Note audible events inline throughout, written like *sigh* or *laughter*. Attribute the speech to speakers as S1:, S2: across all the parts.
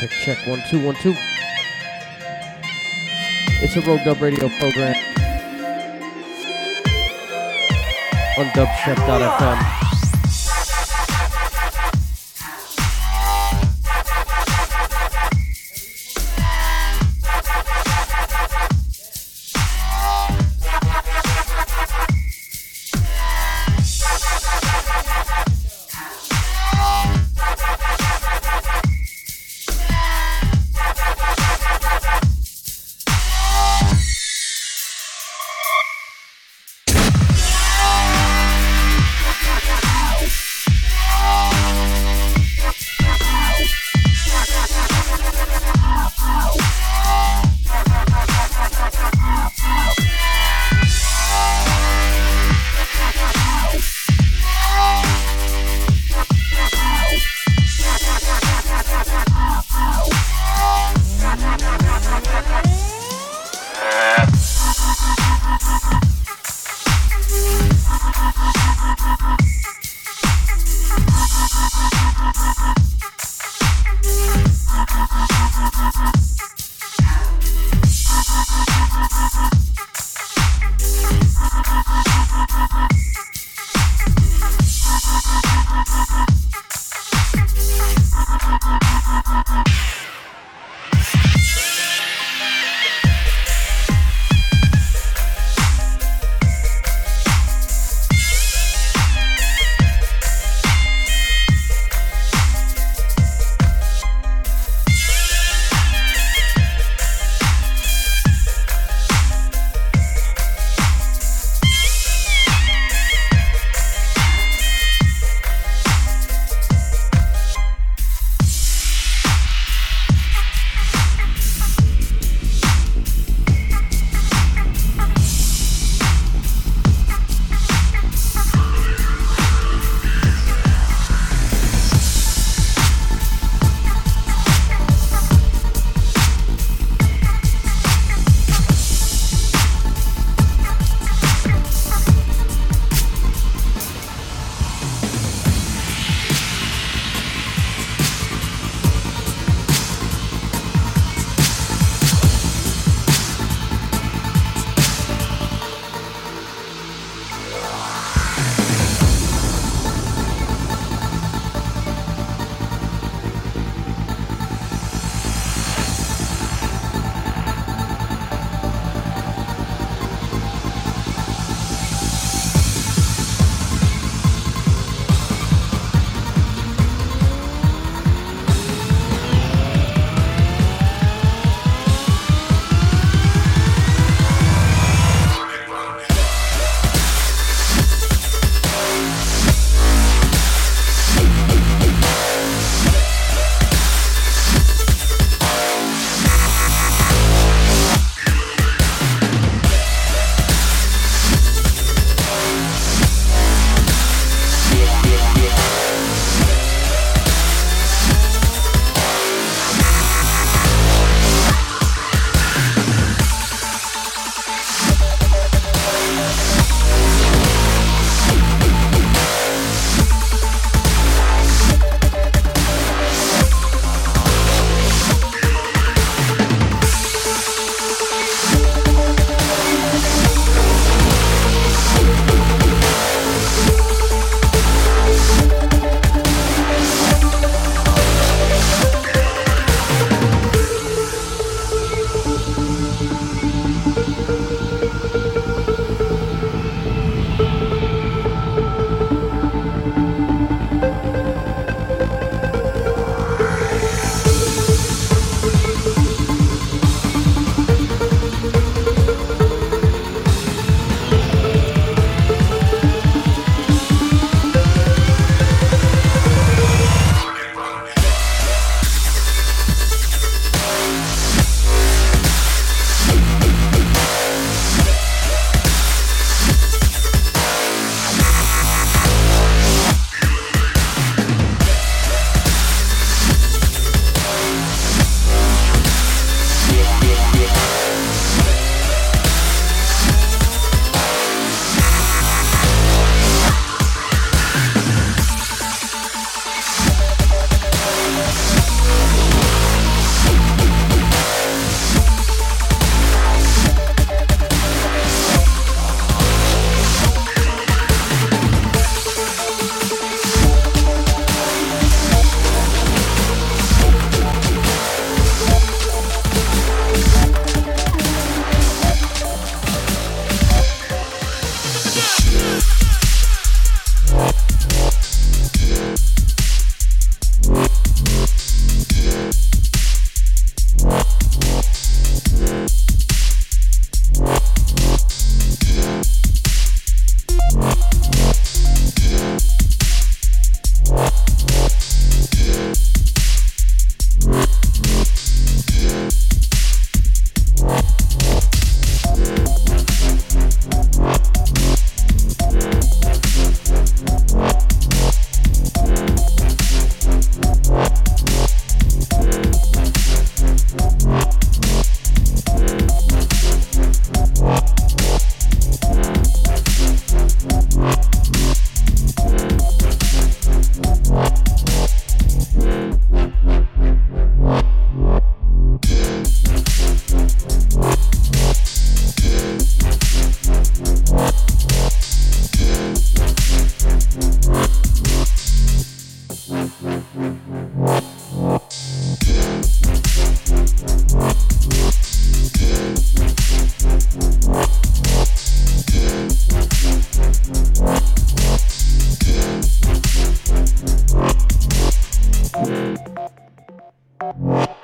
S1: Check, check, one, two, one, two. It's a Rogue Dub Radio program on dubstep.fm.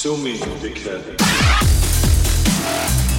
S2: Sumi, dickhead. Dickhead.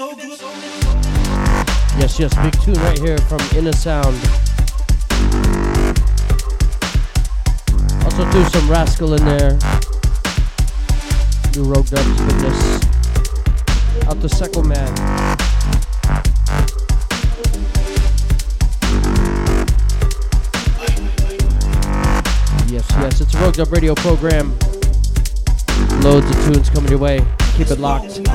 S3: So good.
S1: Yes, yes, big tune right here from Inner Sound. Also do some Rascal in there. Do Rogue Dubs goodness. Out to Second Man. Yes, yes, it's a Rogue Dub radio program. Loads of tunes coming your way. Keep it locked.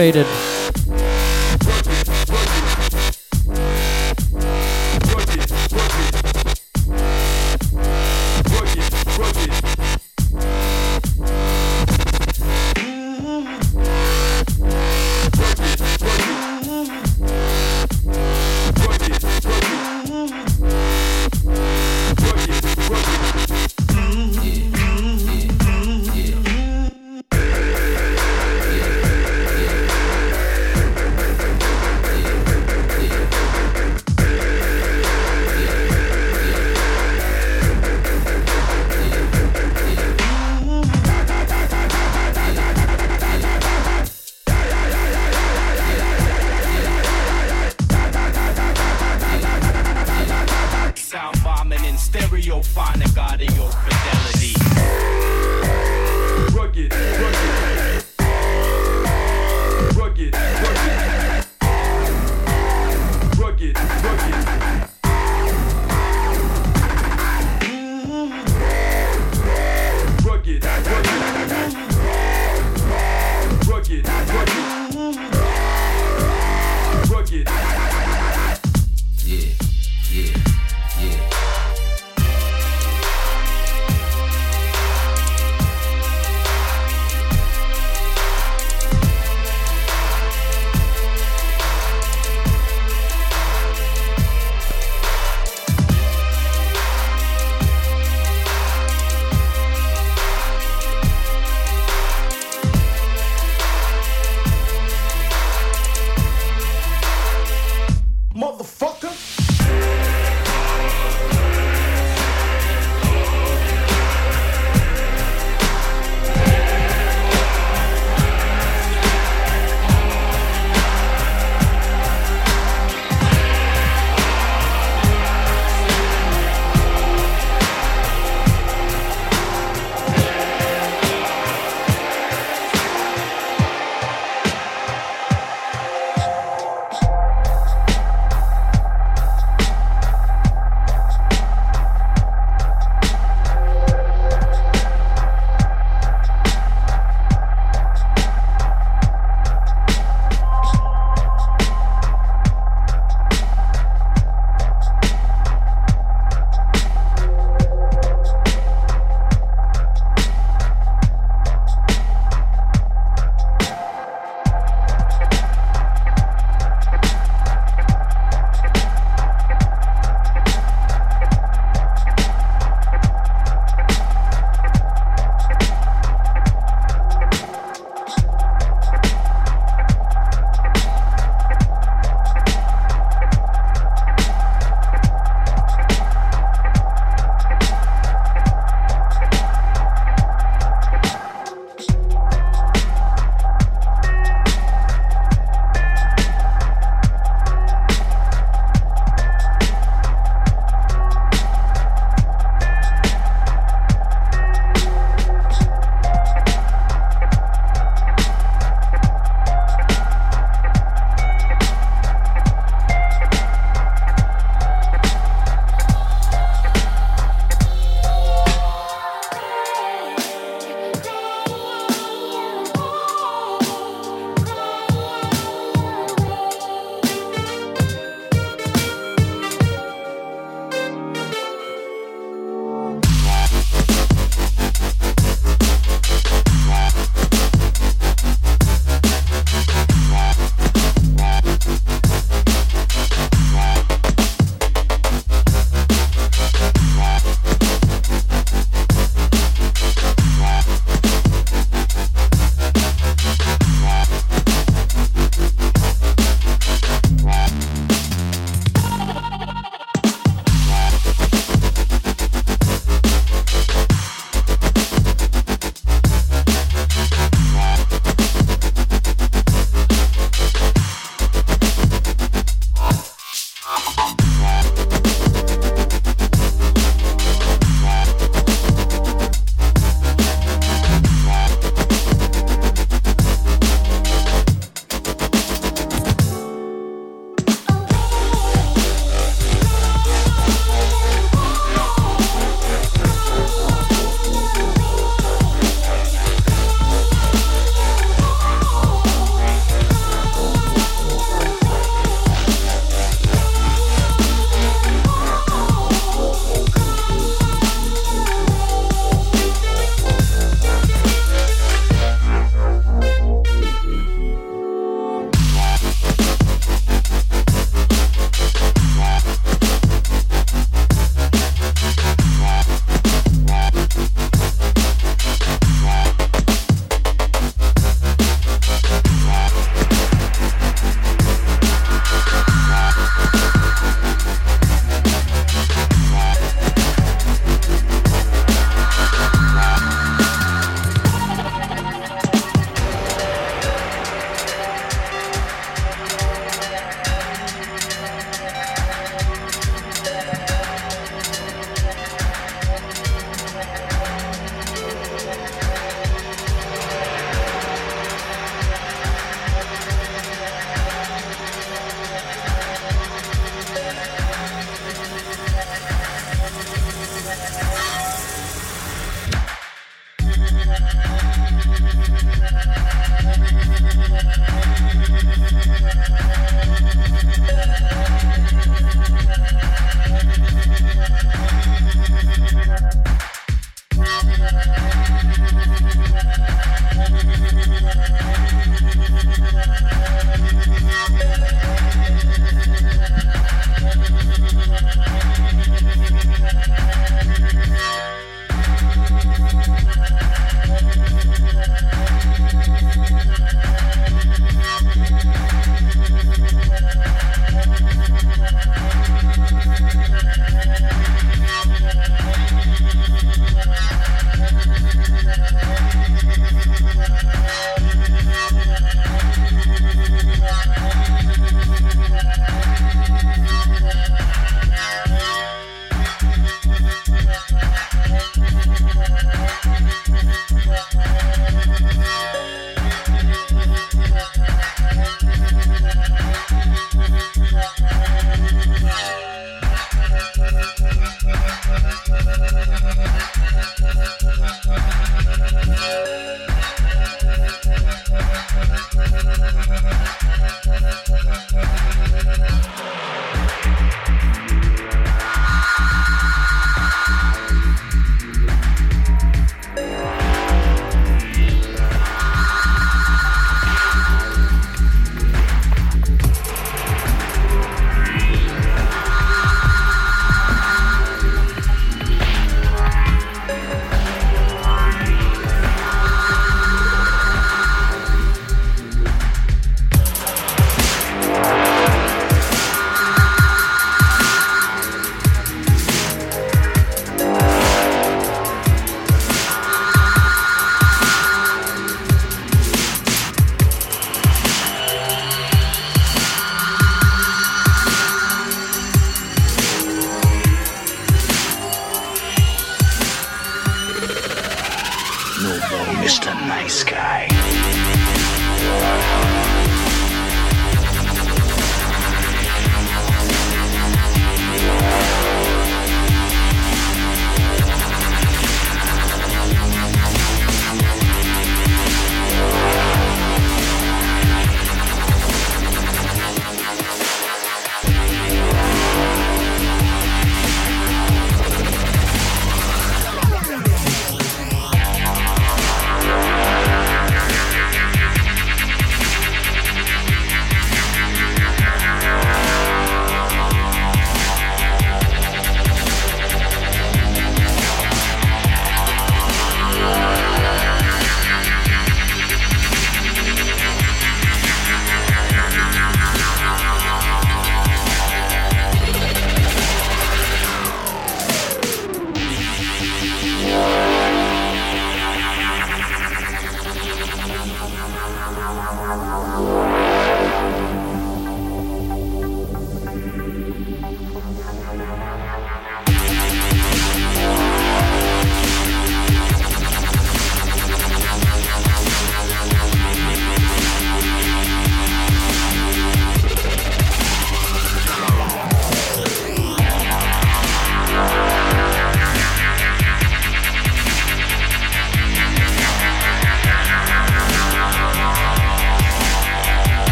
S1: Faded.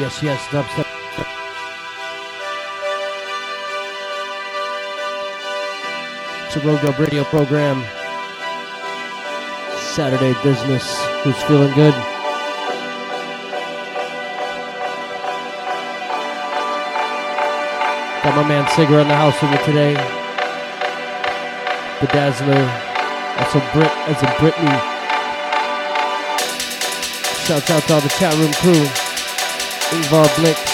S1: Yes, yes, dubstep. It's a Dub radio program. Saturday business. Who's feeling good? Got my man Sigger in the house with me today. Bedazzler. That's a Brit. That's a Brittany. Shouts out to all the chat room crew. Ingvar Blix.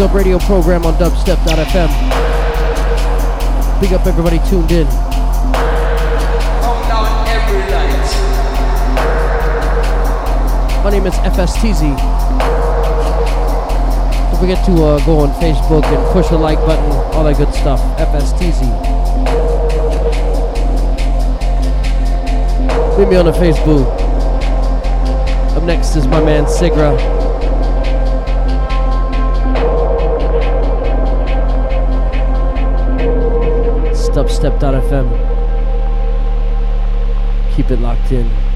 S1: Dub Radio program on dubstep.fm. Big up everybody tuned in. My name is FSTZ. Don't forget to uh, go on Facebook and push the like button, all that good stuff. FSTZ. Leave me on the Facebook. Up next is my man Sigra. dubstep.fm. Keep it locked in.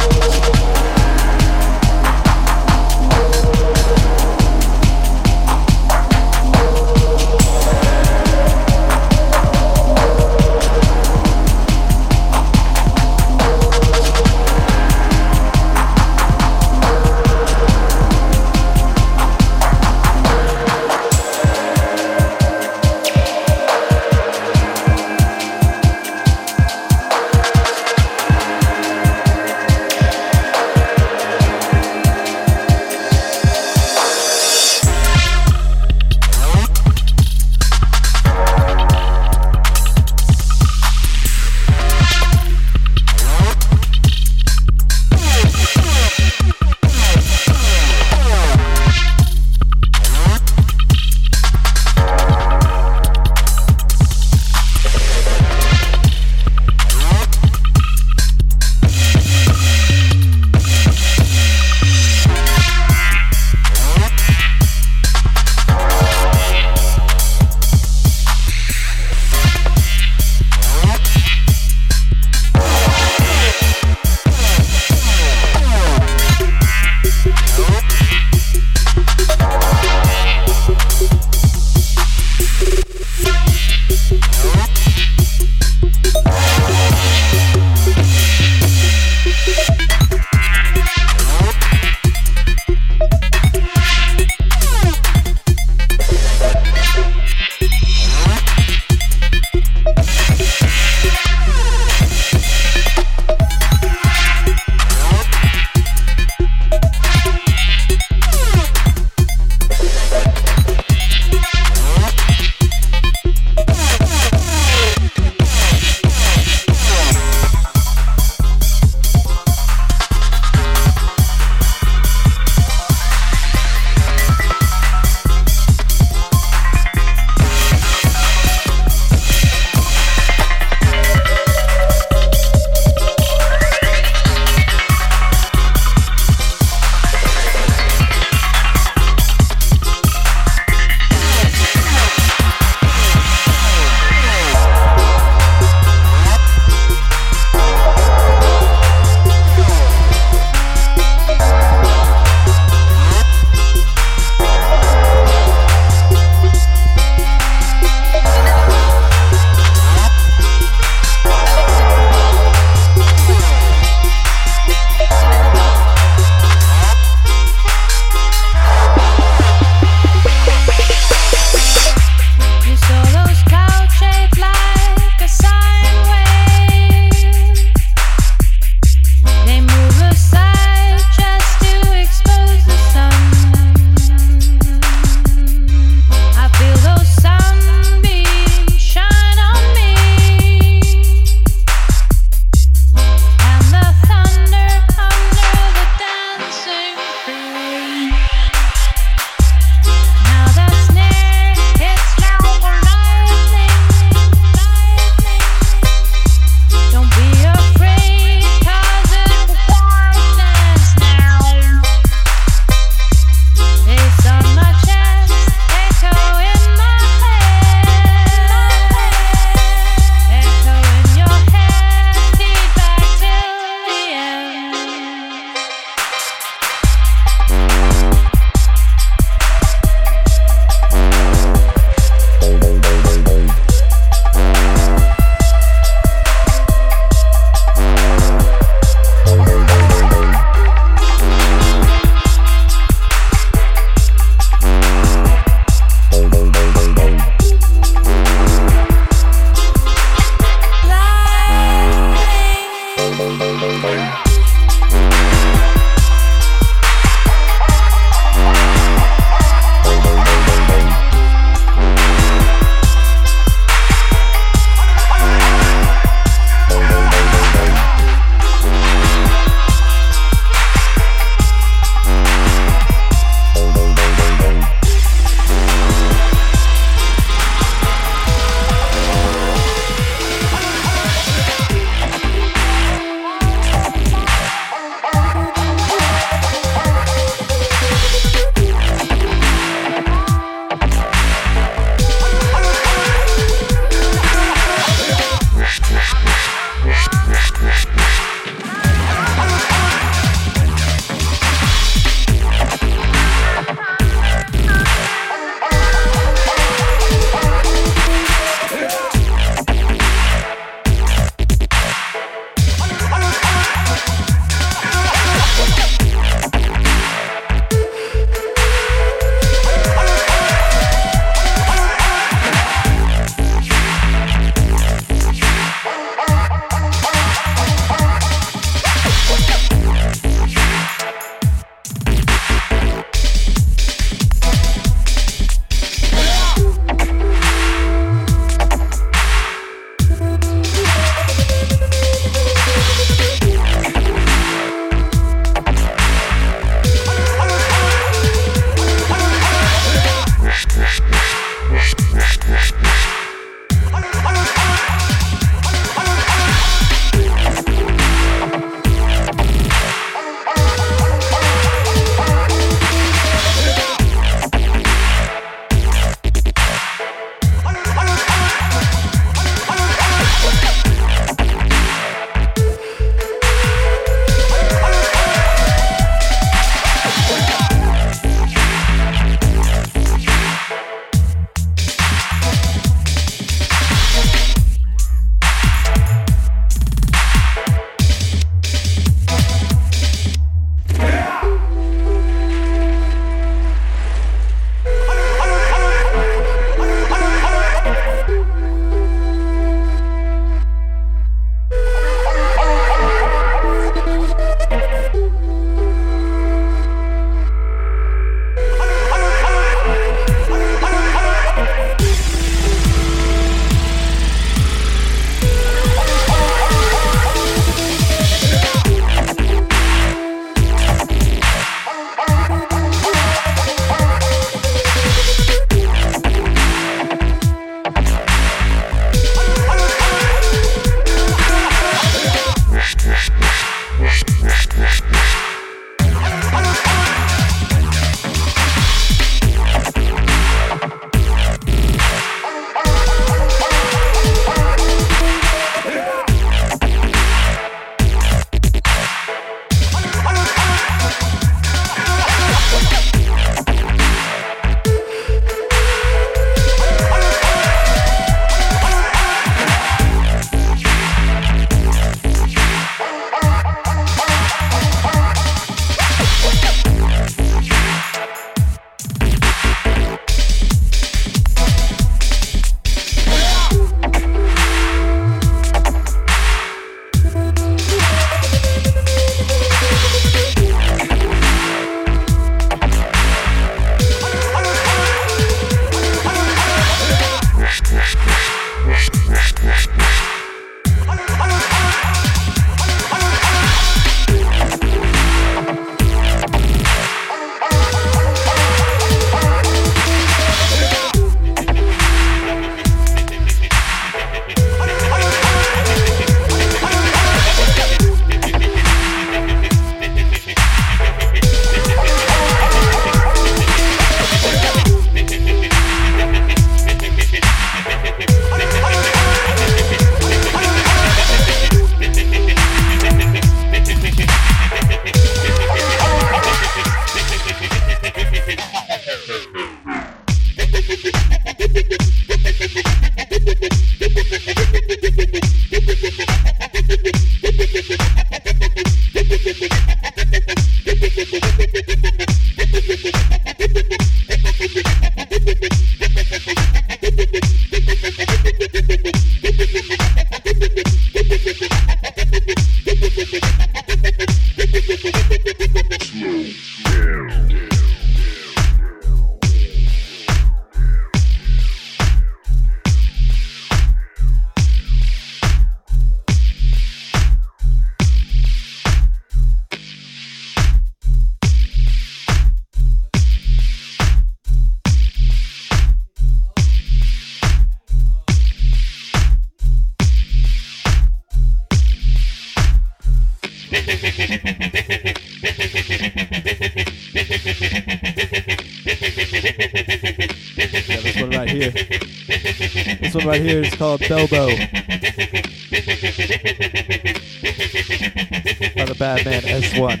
S4: Called Belbo. *laughs* By the bad man S1.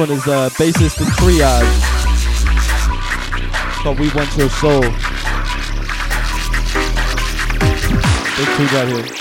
S5: One is uh, bassist and triage. Called We Want Your Soul. Big tune right here.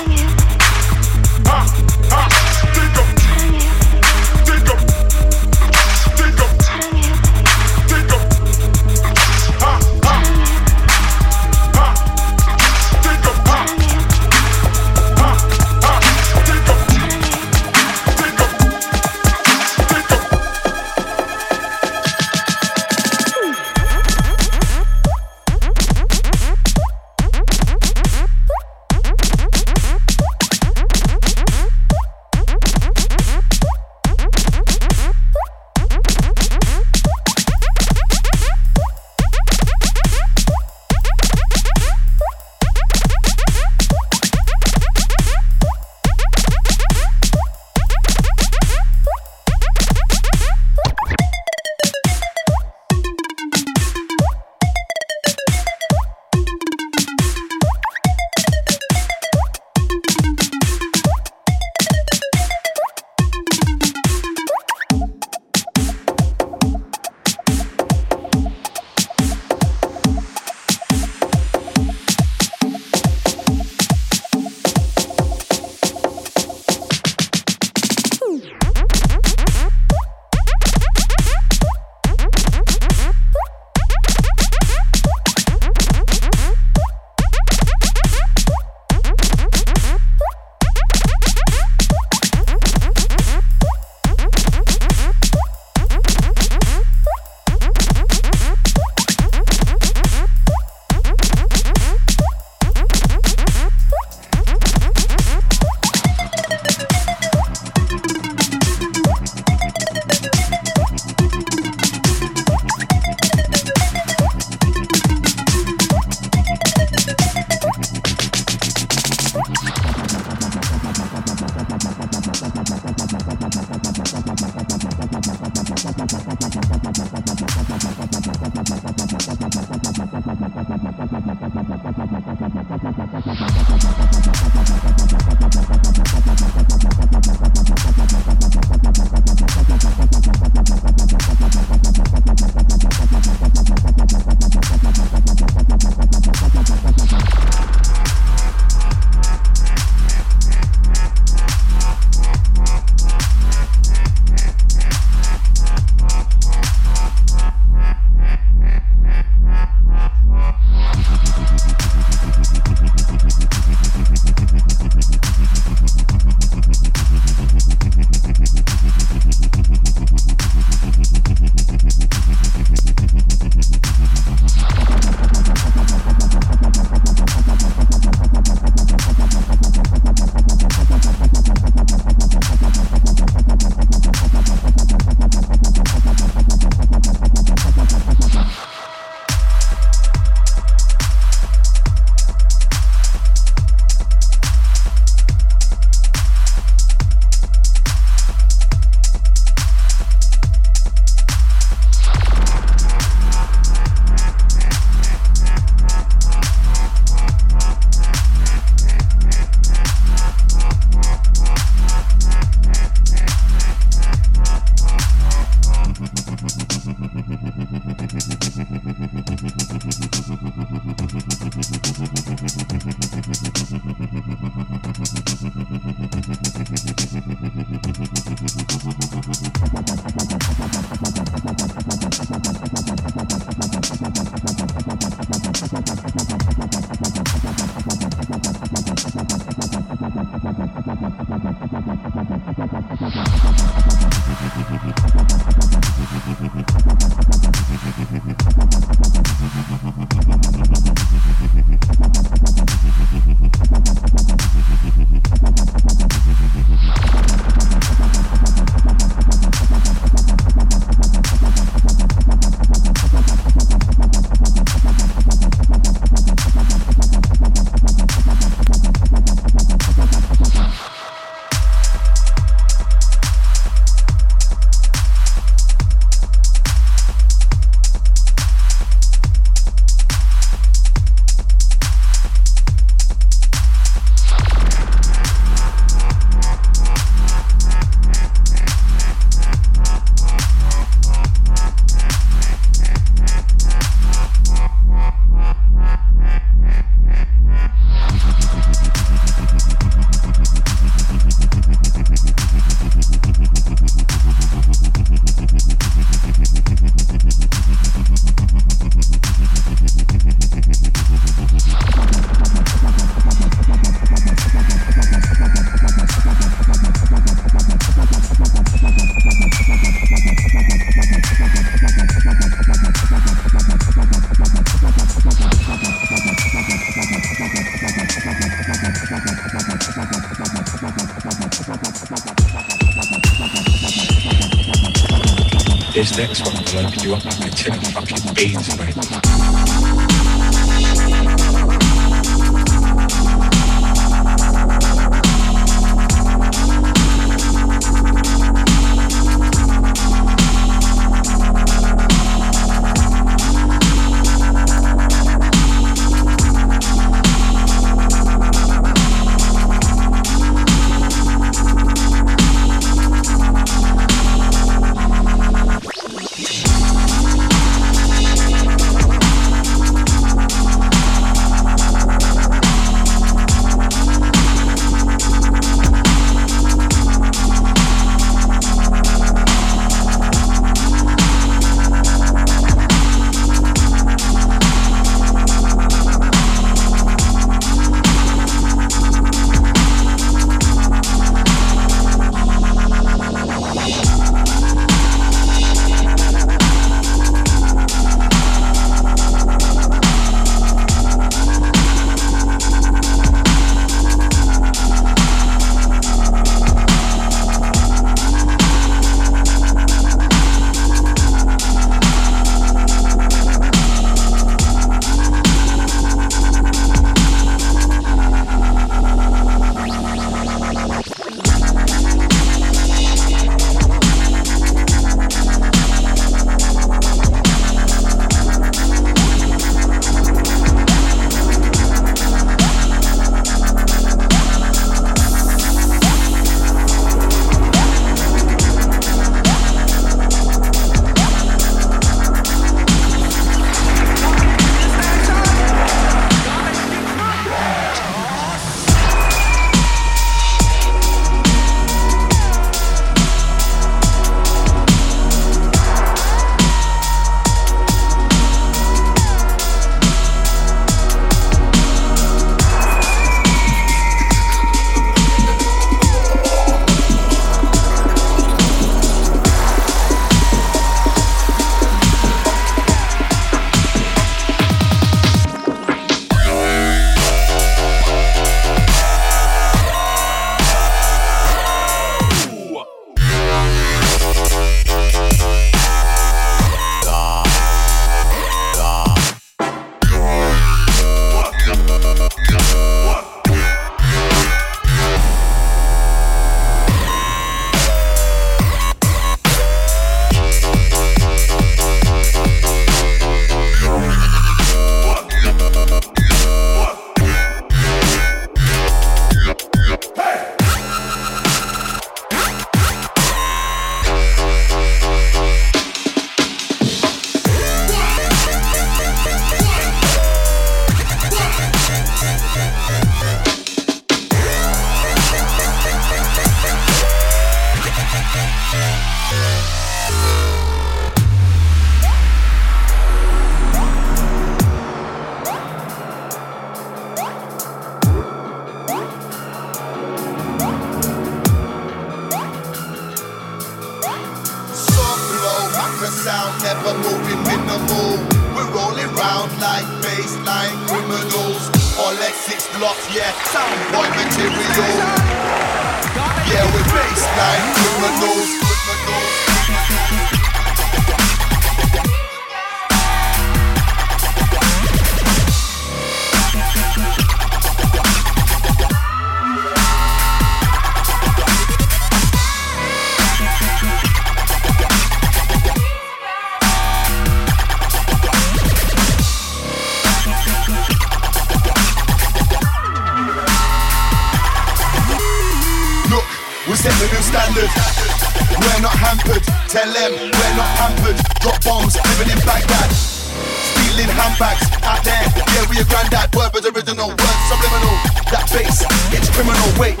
S6: Handbags out there. Yeah, we a granddad. Word was original, word subliminal. That bass, it's criminal. Wait,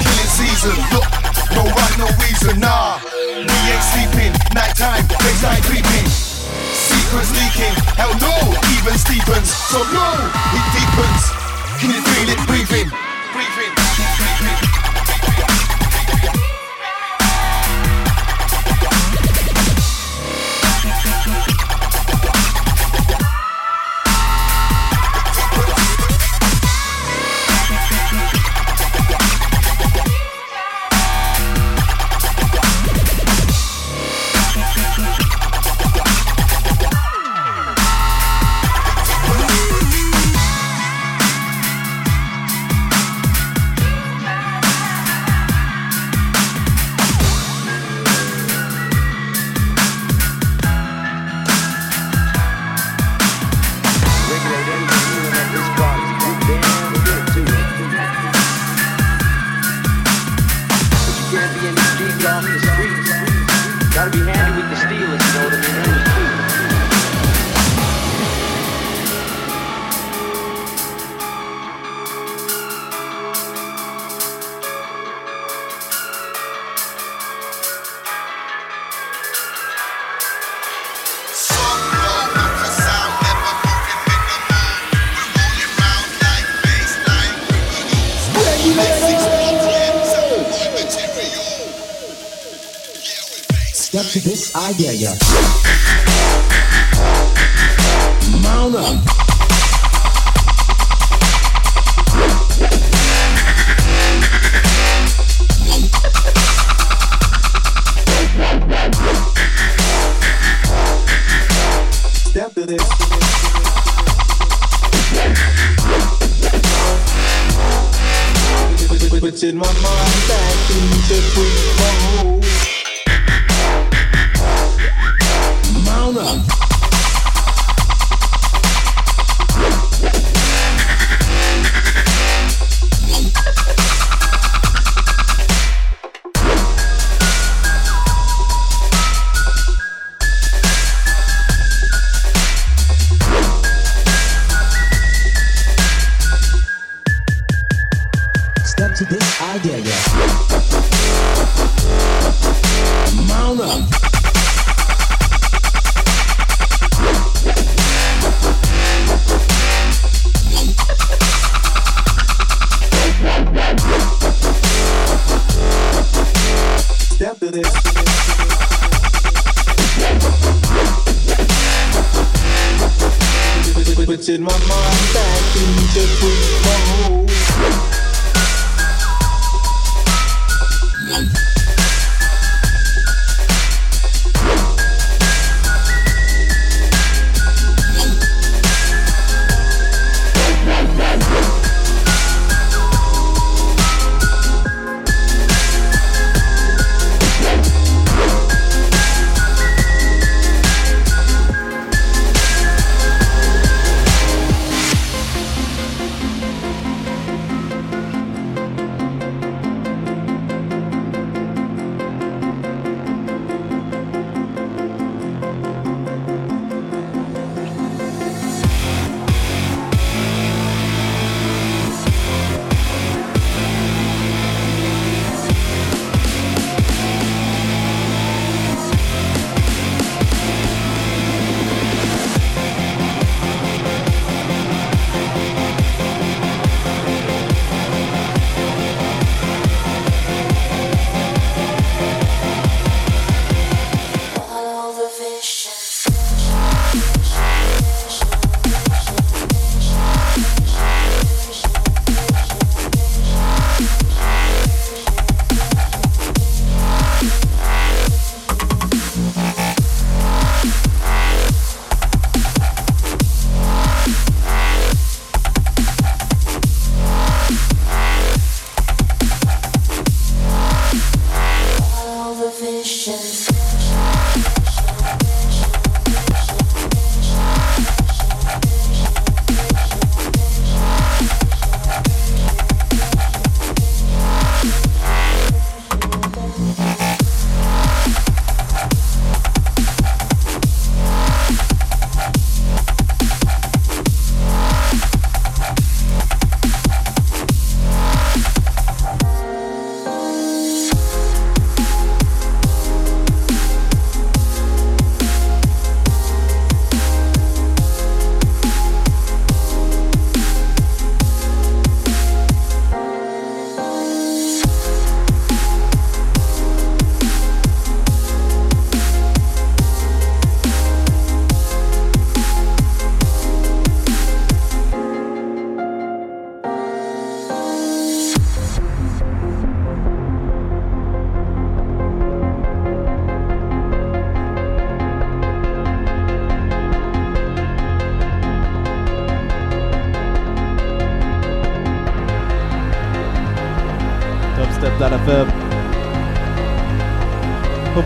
S6: killing season. Look, no rhyme, no reason. Nah, we ain't sleeping. Nighttime, baseline creeping. Secrets leaking. Hell no, even Stevens. So no, it deepens. Can you feel it breathing? Breathing. breathing.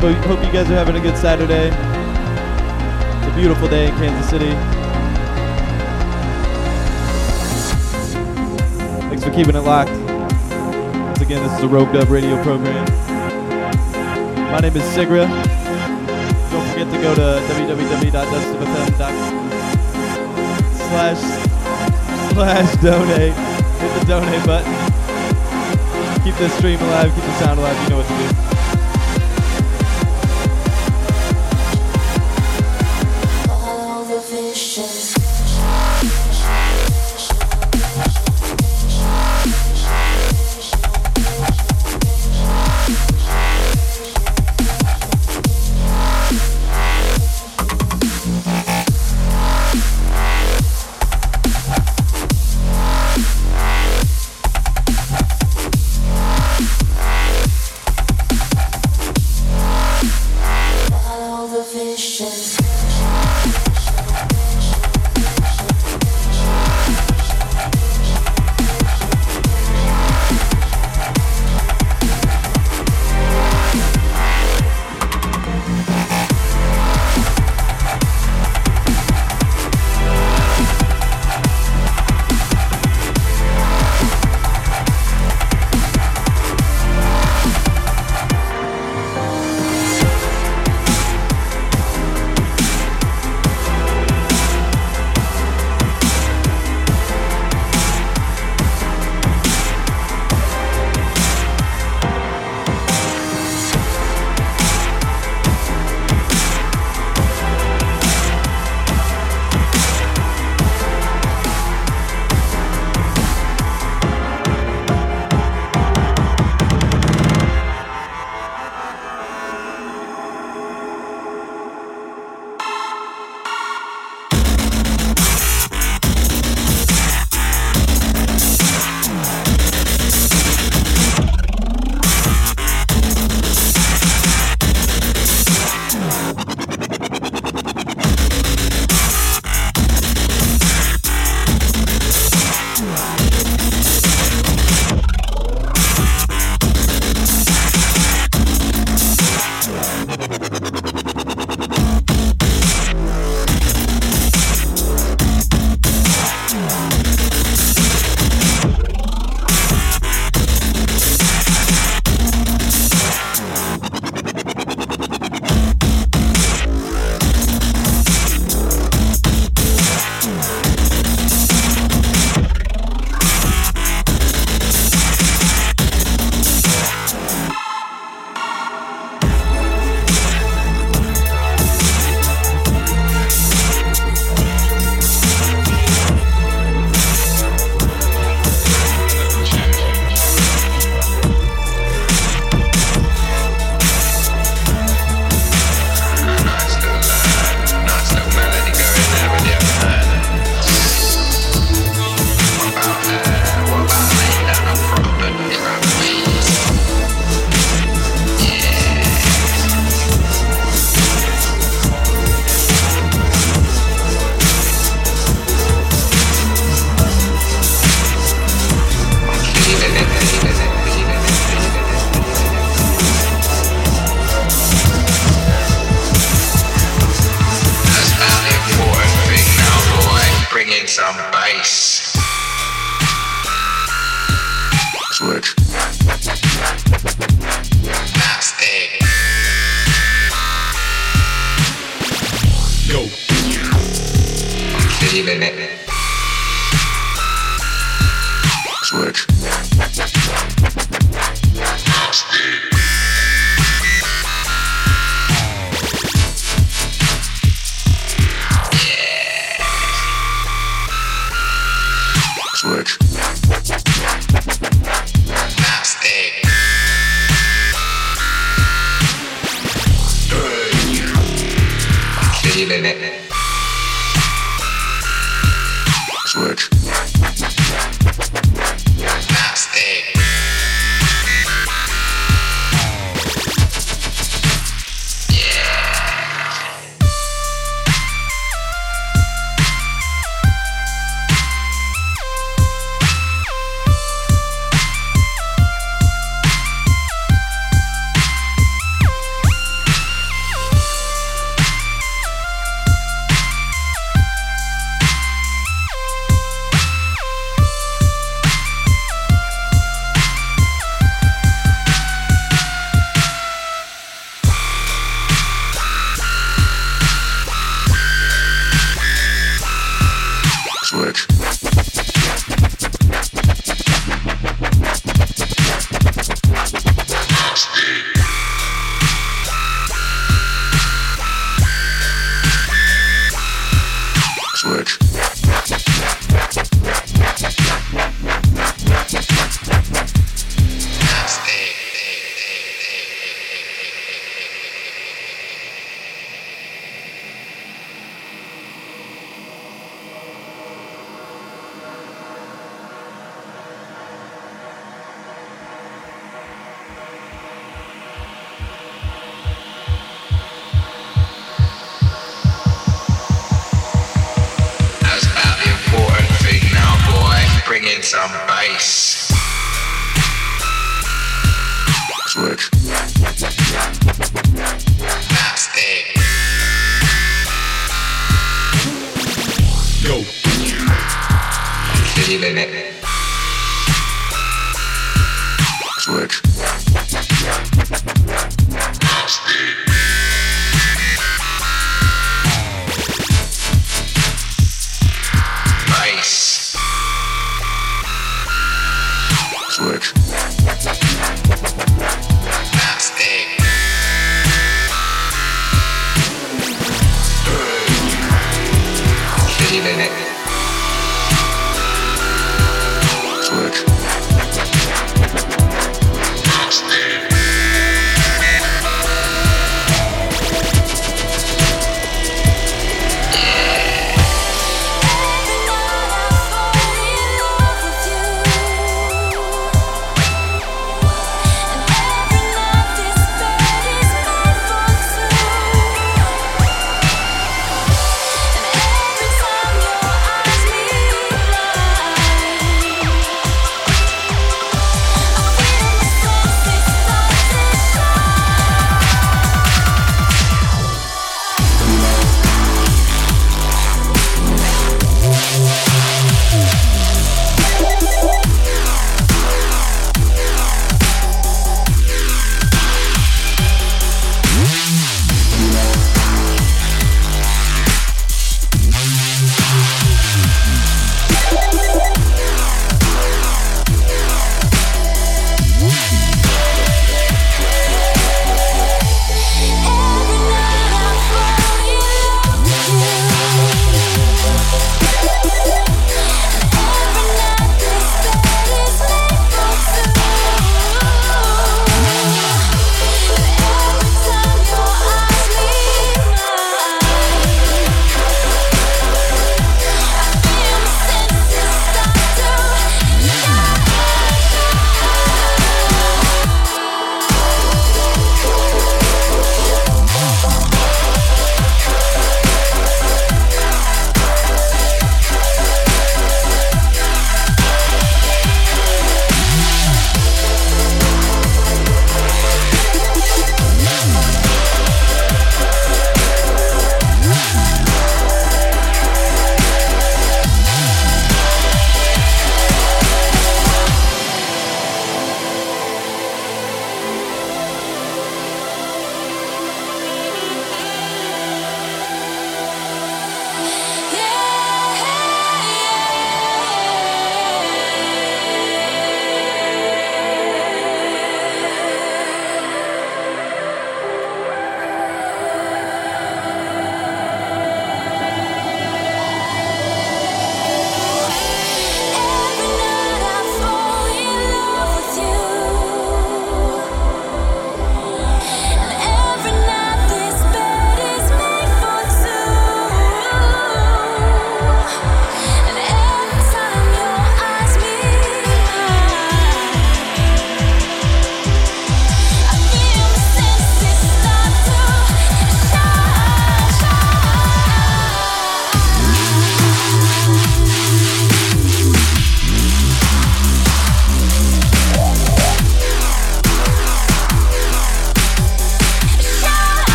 S5: Hope, hope you guys are having a good Saturday. It's a beautiful day in Kansas City. Thanks for keeping it locked. Once again, this is a Rogue Dub radio program. My name is Sigra. Don't forget to go to www.dubstepfm.com slash slash donate. Hit the donate button. Keep this stream alive, keep the sound alive, you know what to do.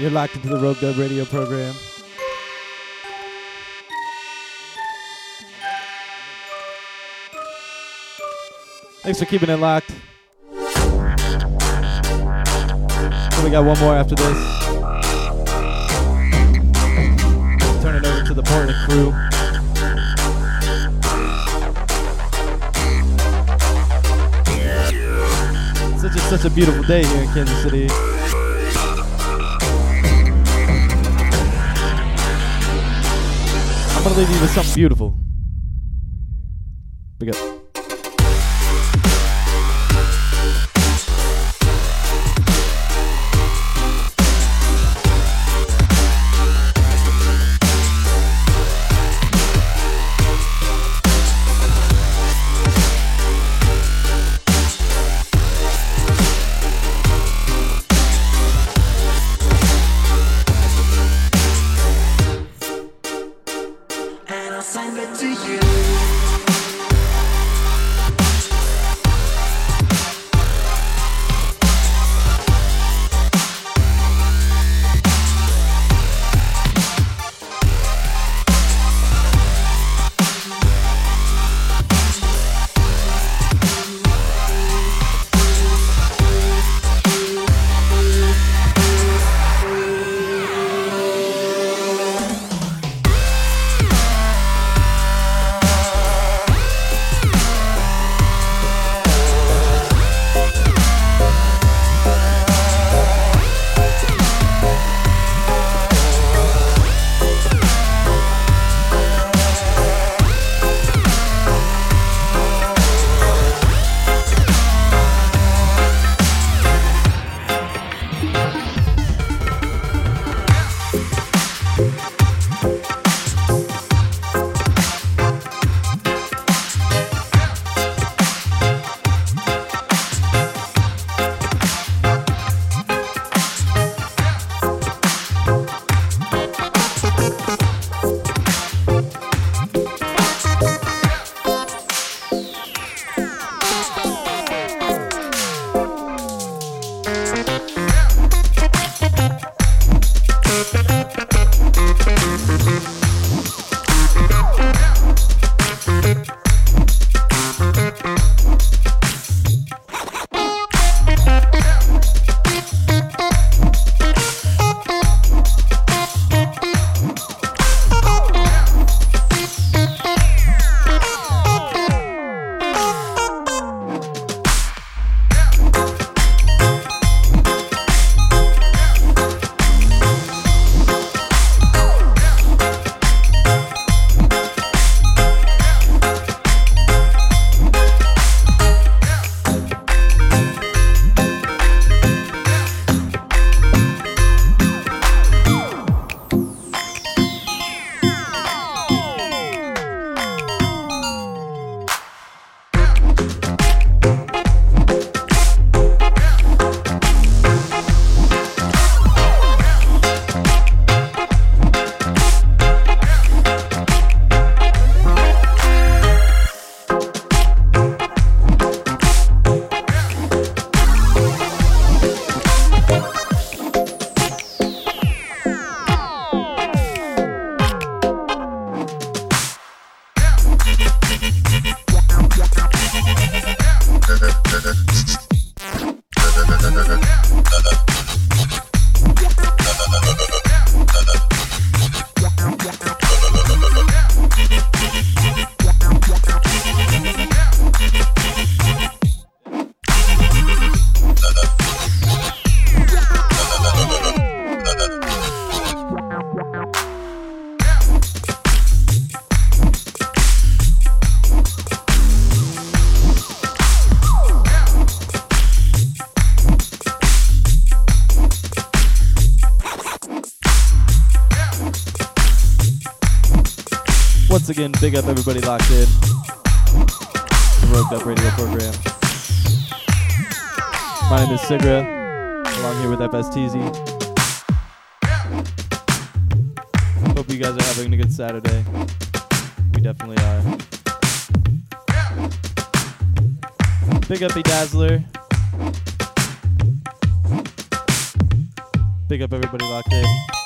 S5: You're locked into the Rogue Dub radio program. Thanks for keeping it locked. So we got one more after this. Turn it over to the Portland crew. Such a, such a beautiful day here in Kansas City. I'm gonna leave you with something beautiful. Big up. Again, big up everybody locked in. The Rogue Dub Radio program. My name is Sigra, along here with FSTZ. Hope you guys are having a good Saturday. We definitely are. Big up Dazzler. Big up everybody locked in.